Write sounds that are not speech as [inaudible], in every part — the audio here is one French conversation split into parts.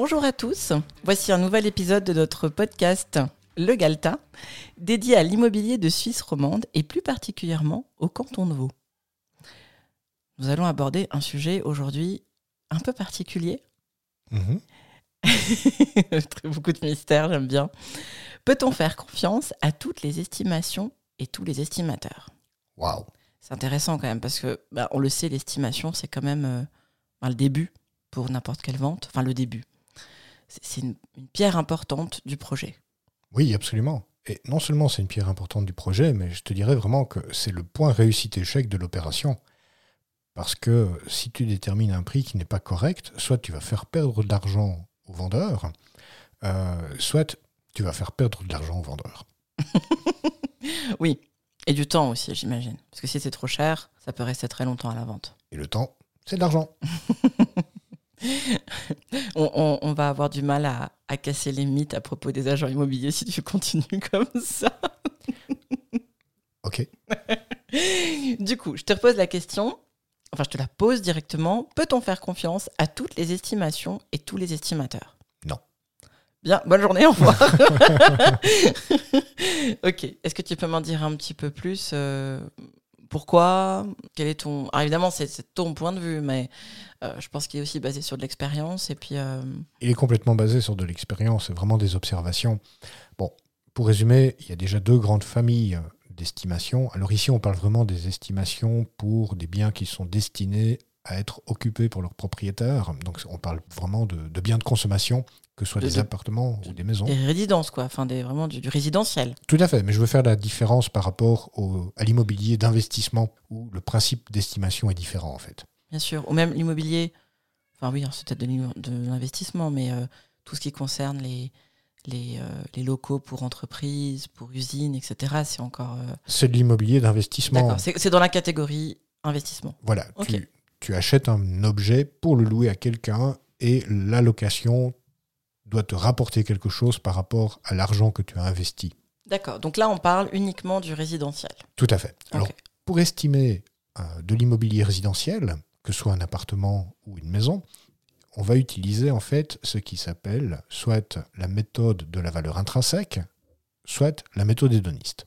Bonjour à tous, voici un nouvel épisode de notre podcast Le Galta, dédié à l'immobilier de Suisse romande et plus particulièrement au canton de Vaud. Nous allons aborder un sujet aujourd'hui un peu particulier. Mhm. [laughs] Beaucoup de mystères, j'aime bien. Peut-on faire confiance à toutes les estimations et tous les estimateurs? Waouh. C'est intéressant quand même parce que, bah, on le sait, l'estimation, c'est quand même euh, bah, le début pour n'importe quelle vente. Enfin, le début. C'est- une pierre importante du projet. Oui, absolument. Et non seulement c'est une pierre importante du projet, mais je te dirais vraiment que c'est le point réussite-échec de l'opération. Parce que si tu détermines un prix qui n'est pas correct, soit tu vas faire perdre de l'argent au vendeur, euh, soit tu vas faire perdre de l'argent au vendeur. [laughs] Oui. Et du temps aussi, j'imagine. Parce que si c'est trop cher, ça peut rester très longtemps à la vente. Et le temps, c'est de l'argent. [laughs] [laughs] On, on- on va avoir du mal à, à casser les mythes à propos des agents immobiliers si tu continues [laughs] comme ça. [laughs] Ok. Du coup, je te repose la question, enfin je te la pose directement. Peut-on faire confiance à toutes les estimations et tous les estimateurs? Non. Bien, bonne journée, au revoir. ok, est-ce que tu peux m'en dire un petit peu plus euh, Pourquoi? Quel est ton... Alors évidemment, c'est c'est ton point de vue, mais euh, je pense qu'il est aussi basé sur de l'expérience. Et puis, euh, Il est complètement basé sur de l'expérience vraiment des observations. Bon, pour résumer, il y a déjà deux grandes familles d'estimations. Alors ici, on parle vraiment des estimations pour des biens qui sont destinés à être occupés pour leurs propriétaires. Donc on parle vraiment de, de biens de consommation, que ce soit De- des appartements ou des maisons. des résidences, quoi. Enfin, des, vraiment du, du résidentiel. Tout à fait, mais je veux faire la différence par rapport au- à l'immobilier d'investissement, où le principe d'estimation est différent en fait. Bien sûr, ou même l'immobilier, enfin oui, hein, c'est peut-être de l'investissement, mais euh, tout ce qui concerne les, les, euh, les locaux pour entreprises, pour usines, etc., c'est encore... euh, C'est de l'immobilier d'investissement. D'accord, c'est dans la catégorie investissement. Voilà, tu, tu achètes un objet pour le louer à quelqu'un et la location doit te rapporter quelque chose par rapport à l'argent que tu as investi. D'accord, donc là on parle uniquement du résidentiel. Tout à fait. Alors, pour estimer de l'immobilier résidentiel, que ce soit un appartement ou une maison, on va utiliser en fait ce qui s'appelle soit la méthode de la valeur intrinsèque, soit la méthode hédoniste.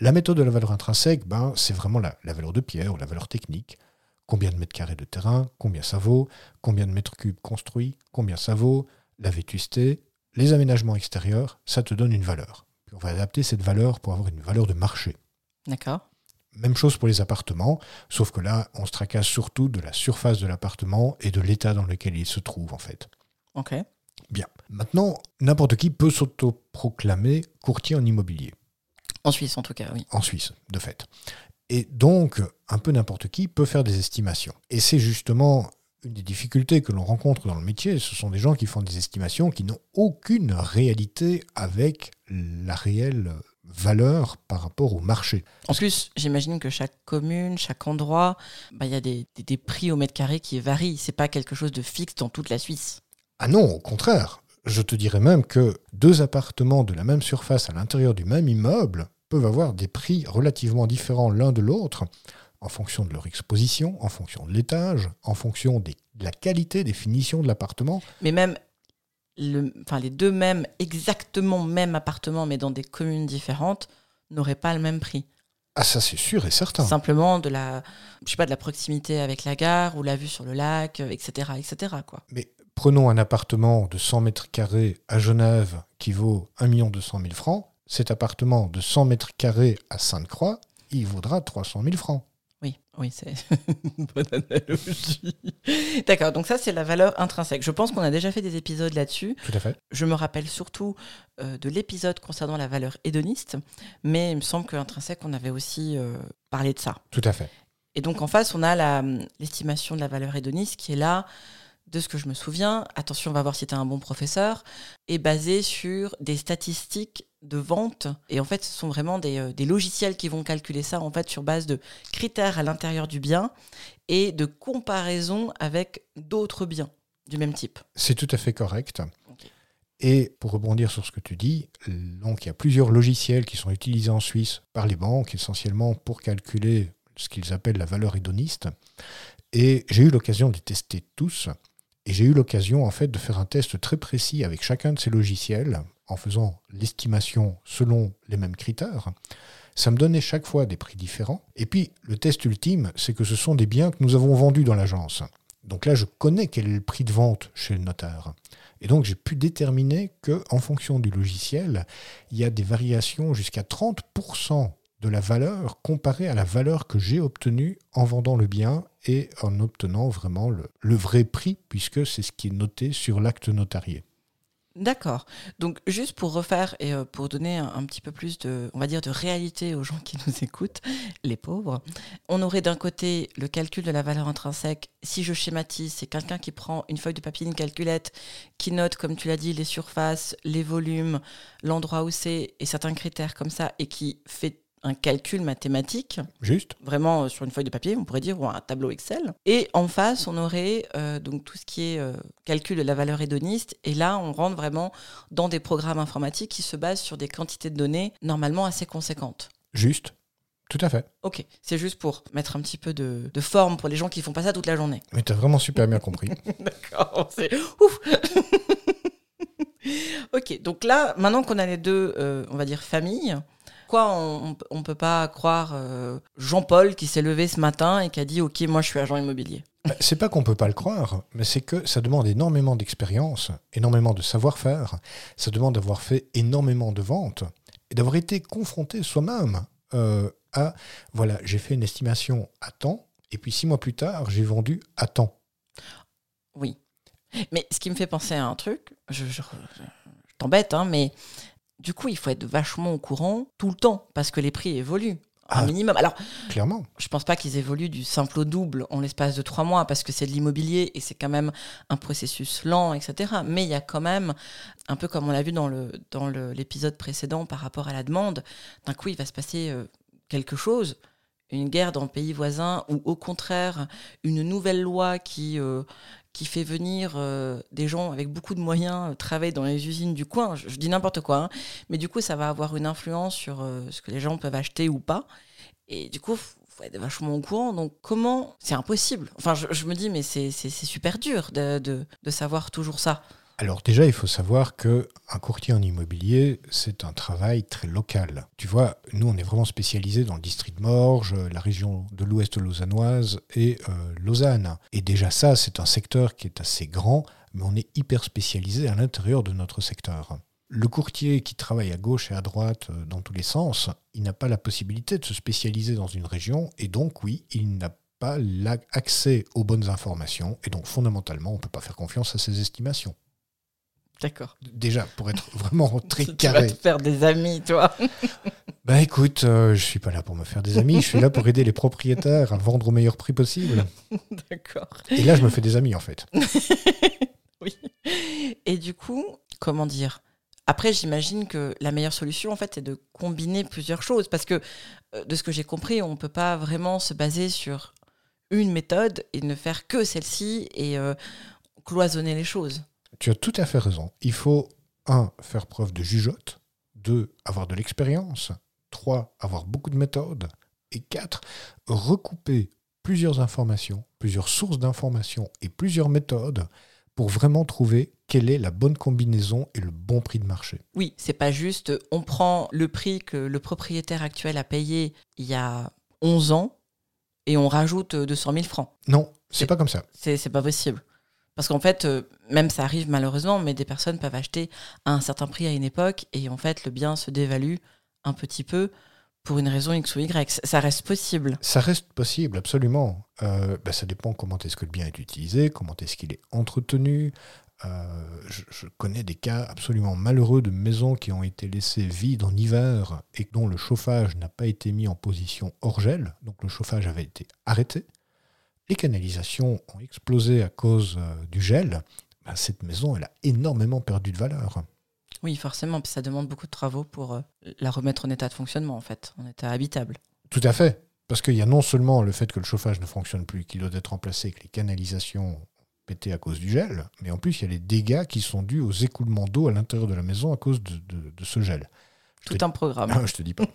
La méthode de la valeur intrinsèque, ben, c'est vraiment la, la valeur de pierre ou la valeur technique. Combien de mètres carrés de terrain, combien ça vaut, combien de mètres cubes construits, combien ça vaut, la vétusté, les aménagements extérieurs, ça te donne une valeur. Puis on va adapter cette valeur pour avoir une valeur de marché. D'accord Même chose pour les appartements, sauf que là, on se tracasse surtout de la surface de l'appartement et de l'état dans lequel il se trouve, en fait. Ok. Bien. Maintenant, n'importe qui peut s'autoproclamer courtier en immobilier, En Suisse en tout cas, oui. en Suisse, de fait. Et donc, un peu n'importe qui peut faire des estimations. Et c'est justement une des difficultés que l'on rencontre dans le métier. Ce sont des gens qui font des estimations qui n'ont aucune réalité avec la réelle valeur par rapport au marché. En plus, j'imagine que chaque commune, chaque endroit, bah, il y a des, des- des prix au mètre carré qui varient. C'est pas quelque chose de fixe dans toute la Suisse. Ah non, au contraire. Je te dirais même que deux appartements de la même surface à l'intérieur du même immeuble peuvent avoir des prix relativement différents l'un de l'autre en fonction de leur exposition, en fonction de l'étage, en fonction des- de la qualité des finitions de l'appartement. Mais même le, enfin, les deux mêmes, exactement même appartements, mais dans des communes différentes, n'auraient pas le même prix. Ah ça c'est sûr et certain. Simplement de la, je sais pas, de la proximité avec la gare ou la vue sur le lac, euh, etc., etc. Quoi. Mais prenons un appartement de 100 mètres carrés à Genève qui vaut 1 200 000 francs. Cet appartement de 100 mètres carrés à Sainte-Croix, il vaudra 300 000 francs. Oui, c'est [laughs] une bonne analogie. D'accord, donc ça c'est la valeur intrinsèque. Je pense qu'on a déjà fait des épisodes là-dessus. Tout à fait. Je me rappelle surtout euh, de l'épisode concernant la valeur hédoniste, mais il me semble que intrinsèque, on avait aussi euh, parlé de ça. Tout à fait. Et donc en face, on a la, l'estimation de la valeur hédoniste qui est là, de ce que je me souviens, attention, on va voir si tu es un bon professeur, est basée sur des statistiques de vente. Et en fait, ce sont vraiment des, euh, des logiciels qui vont calculer ça en fait sur base de critères à l'intérieur du bien et de comparaison avec d'autres biens du même type. C'est tout à fait correct. Et pour rebondir sur ce que tu dis, donc il y a plusieurs logiciels qui sont utilisés en Suisse par les banques, essentiellement pour calculer ce qu'ils appellent la valeur hédoniste. Et j'ai eu l'occasion de les tester tous. Et j'ai eu l'occasion en fait de faire un test très précis avec chacun de ces logiciels en faisant l'estimation selon les mêmes critères. Ça me donnait chaque fois des prix différents. Et puis le test ultime, c'est que ce sont des biens que nous avons vendus dans l'agence. Donc là, je connais quel est le prix de vente chez le notaire. Et donc j'ai pu déterminer que en fonction du logiciel, il y a des variations jusqu'à 30% de la valeur comparée à la valeur que j'ai obtenue en vendant le bien et en obtenant vraiment le, vrai prix, puisque c'est ce qui est noté sur l'acte notarié. D'accord. Donc juste pour refaire et euh, pour donner un, petit peu plus de, on va dire, de réalité aux gens qui nous écoutent, les pauvres, on aurait d'un côté le calcul de la valeur intrinsèque. Si je schématise, c'est quelqu'un qui prend une feuille de papier, une calculette, qui note, comme tu l'as dit, les surfaces, les volumes, l'endroit où c'est et certains critères comme ça et qui fait un calcul mathématique. Juste. Vraiment euh, sur une feuille de papier, on pourrait dire, ou un tableau Excel. Et en face, on aurait euh, donc tout ce qui est euh, calcul de la valeur hédoniste. Et là, on rentre vraiment dans des programmes informatiques qui se basent sur des quantités de données normalement assez conséquentes. Juste. Tout à fait. Ok, c'est juste pour mettre un petit peu de, forme pour les gens qui font pas ça toute la journée. Mais tu as vraiment super bien compris. [laughs] D'accord, c'est ouf. [laughs] ok, donc là, maintenant qu'on a les deux, on va dire familles, pourquoi on ne peut pas croire euh, Jean-Paul qui s'est levé ce matin et qui a dit Ok, moi je suis agent immobilier bah, C'est pas qu'on peut pas le croire, mais c'est que ça demande énormément d'expérience, énormément de savoir-faire, ça demande d'avoir fait énormément de ventes et d'avoir été confronté soi-même euh, à voilà, j'ai fait une estimation à temps et puis six mois plus tard, j'ai vendu à temps. Oui. Mais ce qui me fait penser à un truc, je, je t'embête, hein, mais du coup, il faut être vachement au courant tout le temps parce que les prix évoluent. Un ah, minimum. Alors, clairement. Je pense pas qu'ils évoluent du simple au double en l'espace de trois mois parce que c'est de l'immobilier et c'est quand même un processus lent, etc. Mais il y a quand même, un peu comme on l'a vu dans le dans l'épisode précédent par rapport à la demande, d'un coup il va se passer euh, quelque chose, une guerre dans le pays voisin ou au contraire une nouvelle loi qui euh, qui fait venir euh, des gens avec beaucoup de moyens euh, travailler dans les usines du coin. Je, dis n'importe quoi, hein. mais du coup, ça va avoir une influence sur ce que les gens peuvent acheter ou pas. Et du coup, faut être vachement au courant. Donc, comment? C'est impossible. Enfin, je, me dis, mais c'est super dur de, de savoir toujours ça. Alors déjà, il faut savoir que un courtier en immobilier, c'est un travail très local. Tu vois, nous, on est vraiment spécialisé dans le district de Morges, la région de l'Ouest lausannoise et euh, Lausanne. Et déjà ça, c'est un secteur qui est assez grand, mais on est hyper spécialisé à l'intérieur de notre secteur. Le courtier qui travaille à gauche et à droite euh, dans tous les sens, il n'a pas la possibilité de se spécialiser dans une région, et donc oui, il n'a pas l'accès aux bonnes informations, et donc fondamentalement, on ne peut pas faire confiance à ses estimations. D'accord. Déjà, pour être vraiment [laughs] très carré. Tu vas te faire des amis, toi. [laughs] bah écoute, euh, je suis pas là pour me faire des amis, je suis là pour aider les propriétaires à vendre au meilleur prix possible. [laughs] D'accord. Et là, je me fais des amis, en fait. oui. Et du coup, comment dire? Après, j'imagine que la meilleure solution, en fait, c'est de combiner plusieurs choses. Parce que, euh, de ce que j'ai compris, on ne peut pas vraiment se baser sur une méthode et ne faire que celle-ci et euh, cloisonner les choses tu as tout à fait raison. Il faut, un, faire preuve de jugeote, deux, avoir de l'expérience, trois, avoir beaucoup de méthodes, et quatre, recouper plusieurs informations, plusieurs sources d'informations et plusieurs méthodes pour vraiment trouver quelle est la bonne combinaison et le bon prix de marché. Oui, c'est pas juste on prend le prix que le propriétaire actuel a payé il y a 11 ans et on rajoute 200 000 francs. Non, c'est pas comme ça. C'est pas possible. Parce qu'en fait, euh, même ça arrive malheureusement, mais des personnes peuvent acheter à un certain prix à une époque et en fait, le bien se dévalue un petit peu pour une raison X ou Y. Ça reste possible. Ça reste possible, absolument. Euh, bah, ça dépend comment est-ce que le bien est utilisé, comment est-ce qu'il est entretenu. Euh, je, connais des cas absolument malheureux de maisons qui ont été laissées vides en hiver et dont le chauffage n'a pas été mis en position hors gel. Donc le chauffage avait été arrêté les canalisations ont explosé à cause euh, du gel, ben, cette maison, elle a énormément perdu de valeur. Oui, forcément, ça demande beaucoup de travaux pour euh, la remettre en état de fonctionnement, en fait, en état habitable. Tout à fait. Parce qu'il y a non seulement le fait que le chauffage ne fonctionne plus, qu'il doit être remplacé, que les canalisations ont pété à cause du gel, mais en plus, il y a les dégâts qui sont dus aux écoulements d'eau à l'intérieur de la maison à cause de, ce gel. Tout un programme. Ah, je te dis pas.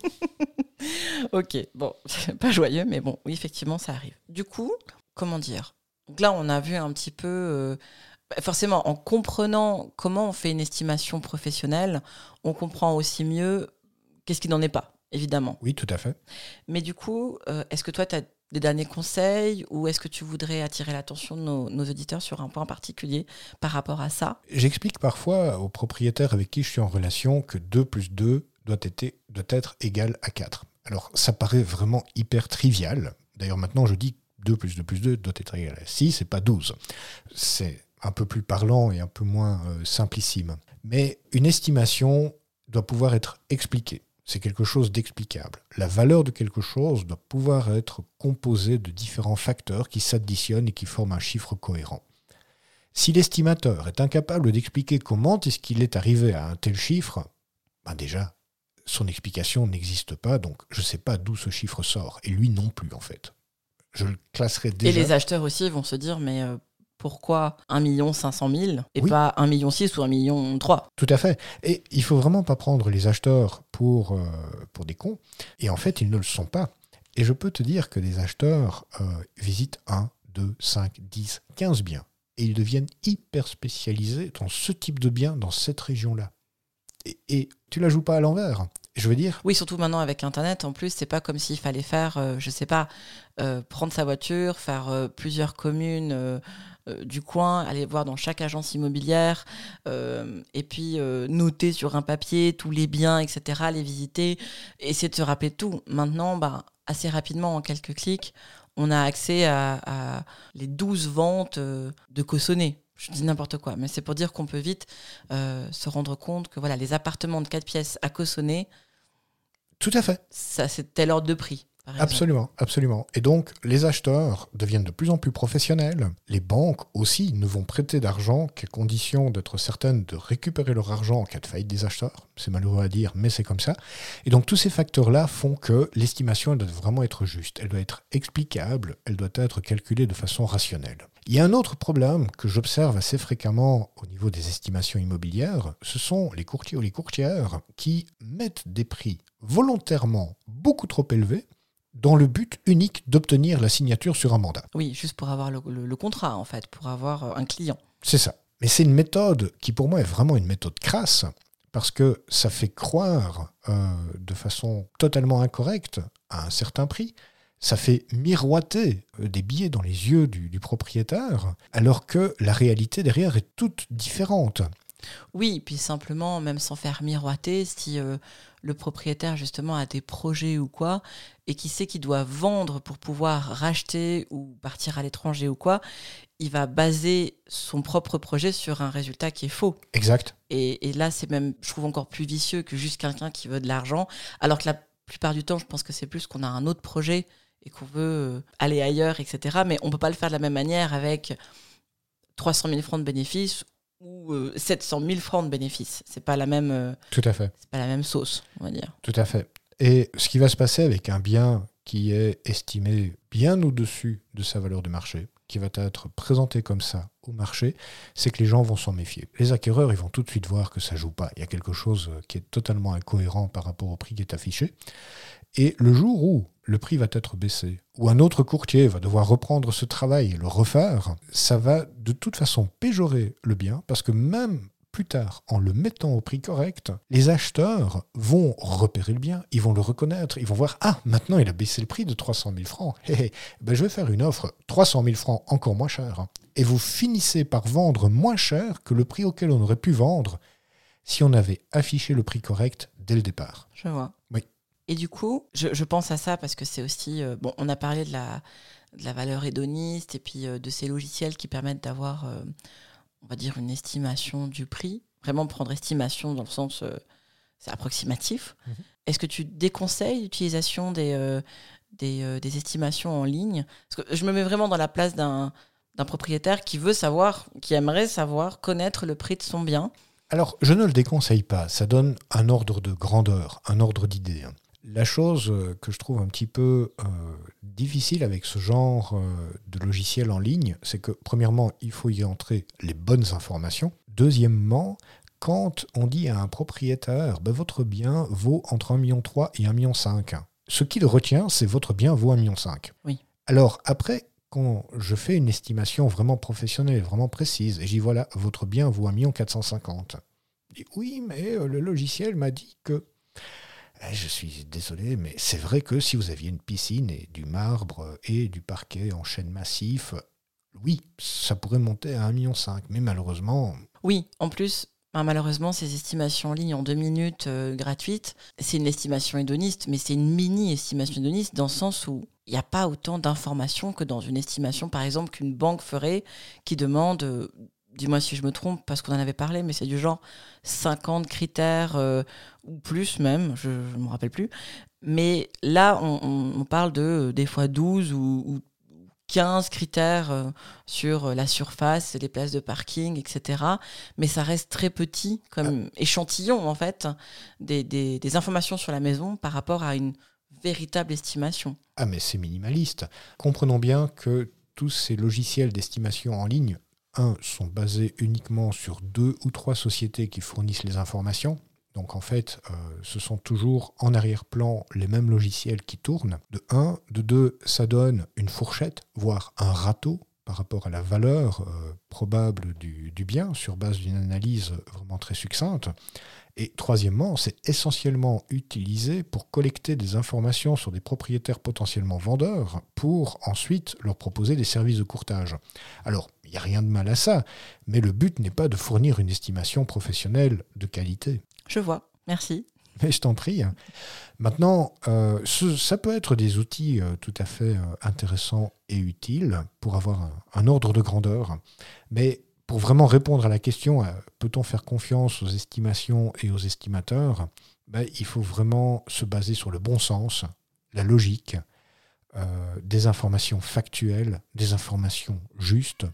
[laughs] ok, bon, [laughs] pas joyeux, mais bon, oui, effectivement, ça arrive. Du coup, comment dire Donc là, on a vu un petit peu euh, forcément, en comprenant comment on fait une estimation professionnelle, on comprend aussi mieux qu'est-ce qui n'en est pas, évidemment. Oui, tout à fait. Mais du coup, euh, est-ce que toi, tu as des derniers conseils ou est-ce que tu voudrais attirer l'attention de nos, nos, auditeurs sur un point particulier par rapport à ça? J'explique parfois aux propriétaires avec qui je suis en relation que 2 plus 2 doit être, doit être égal à 4. Alors, ça paraît vraiment hyper trivial. D'ailleurs, maintenant, je dis 2 plus 2 plus 2 doit être égal à 6 et pas 12. C'est un peu plus parlant et un peu moins euh, simplissime. Mais une estimation doit pouvoir être expliquée. C'est quelque chose d'explicable. La valeur de quelque chose doit pouvoir être composée de différents facteurs qui s'additionnent et qui forment un chiffre cohérent. Si l'estimateur est incapable d'expliquer comment est-ce qu'il est arrivé à un tel chiffre, ben déjà, son explication n'existe pas, donc je ne sais pas d'où ce chiffre sort, et lui non plus en fait. Je le classerai déjà. Et les acheteurs aussi vont se dire, mais euh, pourquoi 1 500 000 et pas 1 million 6 ou 1 million 3 Tout à fait. Et il faut vraiment pas prendre les acheteurs pour, euh, pour des cons. Et en fait, ils ne le sont pas. Et je peux te dire que des acheteurs euh, visitent 1, 2, 5, 10, 15 biens. Et ils deviennent hyper spécialisés dans ce type de bien dans cette région-là. Et, tu la joues pas à l'envers. Je veux dire. Oui, surtout maintenant avec Internet. En plus, c'est pas comme s'il fallait faire, euh, je sais pas, euh, prendre sa voiture, faire euh, plusieurs communes euh, du coin, aller voir dans chaque agence immobilière, et puis noter sur un papier tous les biens, etc., les visiter, essayer de se rappeler tout. Maintenant, bah, assez rapidement, en quelques clics, on a accès à, les 12 ventes de Cossonay. Je dis n'importe quoi, mais c'est pour dire qu'on peut vite euh, se rendre compte que voilà, les appartements de 4 pièces à Cossonay, Tout à fait. ça c'est tel ordre de prix. Absolument, absolument. Et donc, les acheteurs deviennent de plus en plus professionnels. Les banques aussi ne vont prêter d'argent qu'à condition d'être certaines de récupérer leur argent en cas de faillite des acheteurs. C'est malheureux à dire, mais c'est comme ça. Et donc, tous ces facteurs-là font que l'estimation doit vraiment être juste. Elle doit être explicable, elle doit être calculée de façon rationnelle. Il y a un autre problème que j'observe assez fréquemment au niveau des estimations immobilières, ce sont les courtiers ou les courtières qui mettent des prix volontairement beaucoup trop élevés dans le but unique d'obtenir la signature sur un mandat. Oui, juste pour avoir le, le- le contrat, en fait, pour avoir euh, un client. C'est ça. Mais c'est une méthode qui pour moi est vraiment une méthode crasse, parce que ça fait croire euh, de façon totalement incorrecte à un certain prix. Ça fait miroiter euh, des billets dans les yeux du, du propriétaire, alors que la réalité derrière est toute différente. Oui, puis simplement, même sans faire miroiter, si euh, le propriétaire justement a des projets ou quoi, et qui sait qu'il doit vendre pour pouvoir racheter ou partir à l'étranger ou quoi, il va baser son propre projet sur un résultat qui est faux. Exact. Et, et là, c'est même, je trouve, encore plus vicieux que juste quelqu'un qui veut de l'argent, alors que la plupart du temps, je pense que c'est plus qu'on a un autre projet et qu'on veut euh, aller ailleurs, etc. Mais on peut pas le faire de la même manière avec 300 000 francs de bénéfices ou euh, 700 000 francs de bénéfices. C'est pas la même, euh, Tout à fait. c'est pas la même sauce, on va dire. Tout à fait. Et ce qui va se passer avec un bien qui est estimé bien au-dessus de sa valeur de marché, qui va être présenté comme ça au marché, c'est que les gens vont s'en méfier. Les acquéreurs, ils vont tout de suite voir que ça joue pas. Il y a quelque chose qui est totalement incohérent par rapport au prix qui est affiché. Et le jour où le prix va être baissé, ou un autre courtier va devoir reprendre ce travail et le refaire, ça va de toute façon péjorer le bien, parce que même plus tard, en le mettant au prix correct, les acheteurs vont repérer le bien, ils vont le reconnaître, ils vont voir Ah, maintenant il a baissé le prix de 300 000 francs. Hé, hé, ben, je vais faire une offre 300 000 francs encore moins cher. Et vous finissez par vendre moins cher que le prix auquel on aurait pu vendre si on avait affiché le prix correct dès le départ. Je vois. Oui. Et du coup, je, je pense à ça parce que c'est aussi. euh, bon, on a parlé de la, de la valeur hédoniste et puis euh, de ces logiciels qui permettent d'avoir, euh, on va dire, une estimation du prix. Vraiment prendre estimation dans le sens. c'est approximatif. Mhm. Est-ce que tu déconseilles l'utilisation des, des, des estimations en ligne? Parce que je me mets vraiment dans la place d'un d'un propriétaire qui veut savoir, qui aimerait savoir, connaître le prix de son bien. Alors, je ne le déconseille pas. Ça donne un ordre de grandeur, un ordre d'idée. La chose euh, que je trouve un petit peu euh, difficile avec ce genre euh, de logiciel en ligne, c'est que, premièrement, il faut y entrer les bonnes informations. Deuxièmement, quand on dit à un propriétaire, ben, votre bien vaut entre 1,3 million et 1,5 million, ce qu'il retient, c'est votre bien vaut 1,5 million. Oui. Alors, après, quand je fais une estimation vraiment professionnelle, vraiment précise, et j'y voilà, votre bien vaut 1 450 000. Oui, mais le logiciel m'a dit que. Eh, je suis désolé, mais c'est vrai que si vous aviez une piscine et du marbre et du parquet en chêne massif, oui, ça pourrait monter à 1,5 million. Mais malheureusement. Oui, en plus, malheureusement, ces estimations en ligne en deux minutes euh, gratuites, c'est une estimation hédoniste, mais c'est une mini-estimation hédoniste dans le sens où il n'y a pas autant d'informations que dans une estimation, par exemple, qu'une banque ferait qui demande, euh, dis-moi si je me trompe, parce qu'on en avait parlé, mais c'est du genre 50 critères euh, ou plus même, je ne me rappelle plus. Mais là, on, parle de des fois 12 ou, ou 15 critères euh, sur euh, la surface, les places de parking, etc. Mais ça reste très petit comme ah. échantillon, en fait, des, informations sur la maison par rapport à une véritable estimation. Ah, mais c'est minimaliste. Comprenons bien que tous ces logiciels d'estimation en ligne, un, sont basés uniquement sur deux ou trois sociétés qui fournissent les informations, donc en fait, euh, ce sont toujours en arrière-plan les mêmes logiciels qui tournent. De 1, de 2, ça donne une fourchette, voire un râteau par rapport à la valeur euh, probable du, bien sur base d'une analyse vraiment très succincte. Et troisièmement, c'est essentiellement utilisé pour collecter des informations sur des propriétaires potentiellement vendeurs pour ensuite leur proposer des services de courtage. Alors, n'y a rien de mal à ça, mais le but n'est pas de fournir une estimation professionnelle de qualité. Je vois, merci. Mais je t'en prie. Maintenant, euh, ça peut être des outils euh, tout à fait euh, intéressants et utiles pour avoir un, ordre de grandeur. Mais pour vraiment répondre à la question, peut-on faire confiance aux estimations et aux estimateurs? Ben, Il faut vraiment se baser sur le bon sens, la logique, des informations factuelles, des informations justes,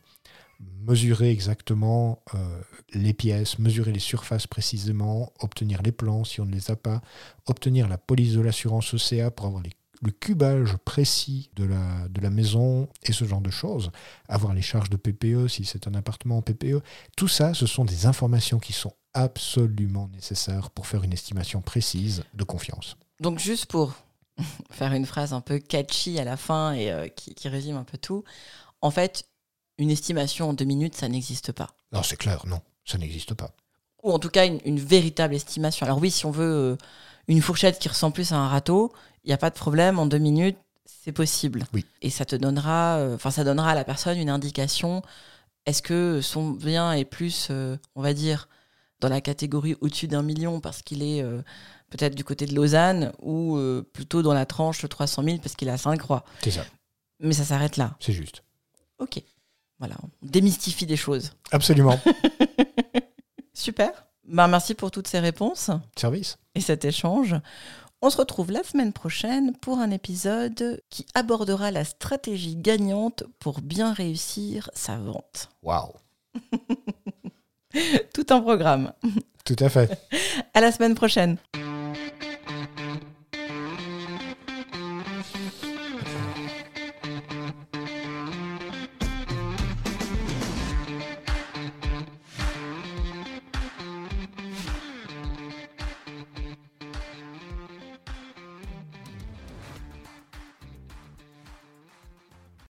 mesurer exactement euh, les pièces, mesurer les surfaces précisément, obtenir les plans si on ne les a pas, obtenir la police de l'assurance ECA pour avoir le cubage précis de la, de la maison et ce genre de choses, avoir les charges de PPE si c'est un appartement en PPE. Tout ça, ce sont des informations qui sont absolument nécessaires pour faire une estimation précise de confiance. Donc juste pour [laughs] faire une phrase un peu catchy à la fin et euh, qui, qui résume un peu tout, en fait, une estimation en deux minutes, ça n'existe pas. Non, c'est clair, non, ça n'existe pas. Ou en tout cas, une, véritable estimation. Alors oui, si on veut euh, une fourchette qui ressemble plus à un râteau, il n'y a pas de problème, en deux minutes, c'est possible. Oui. Et ça te donnera, euh, enfin, ça donnera à la personne une indication. Est-ce que son bien est plus, euh, on va dire, dans la catégorie au-dessus d'un million parce qu'il est peut-être du côté de Lausanne ou plutôt dans la tranche de 300 000 parce qu'il a Sainte-Croix C'est ça. Mais ça s'arrête là. C'est juste. Ok. Voilà, on démystifie des choses. Absolument. [laughs] Super. Ben, merci pour toutes ces réponses. Service. Et cet échange. On se retrouve la semaine prochaine pour un épisode qui abordera la stratégie gagnante pour bien réussir sa vente. Waouh. [laughs] Tout un programme. Tout à fait. À la semaine prochaine.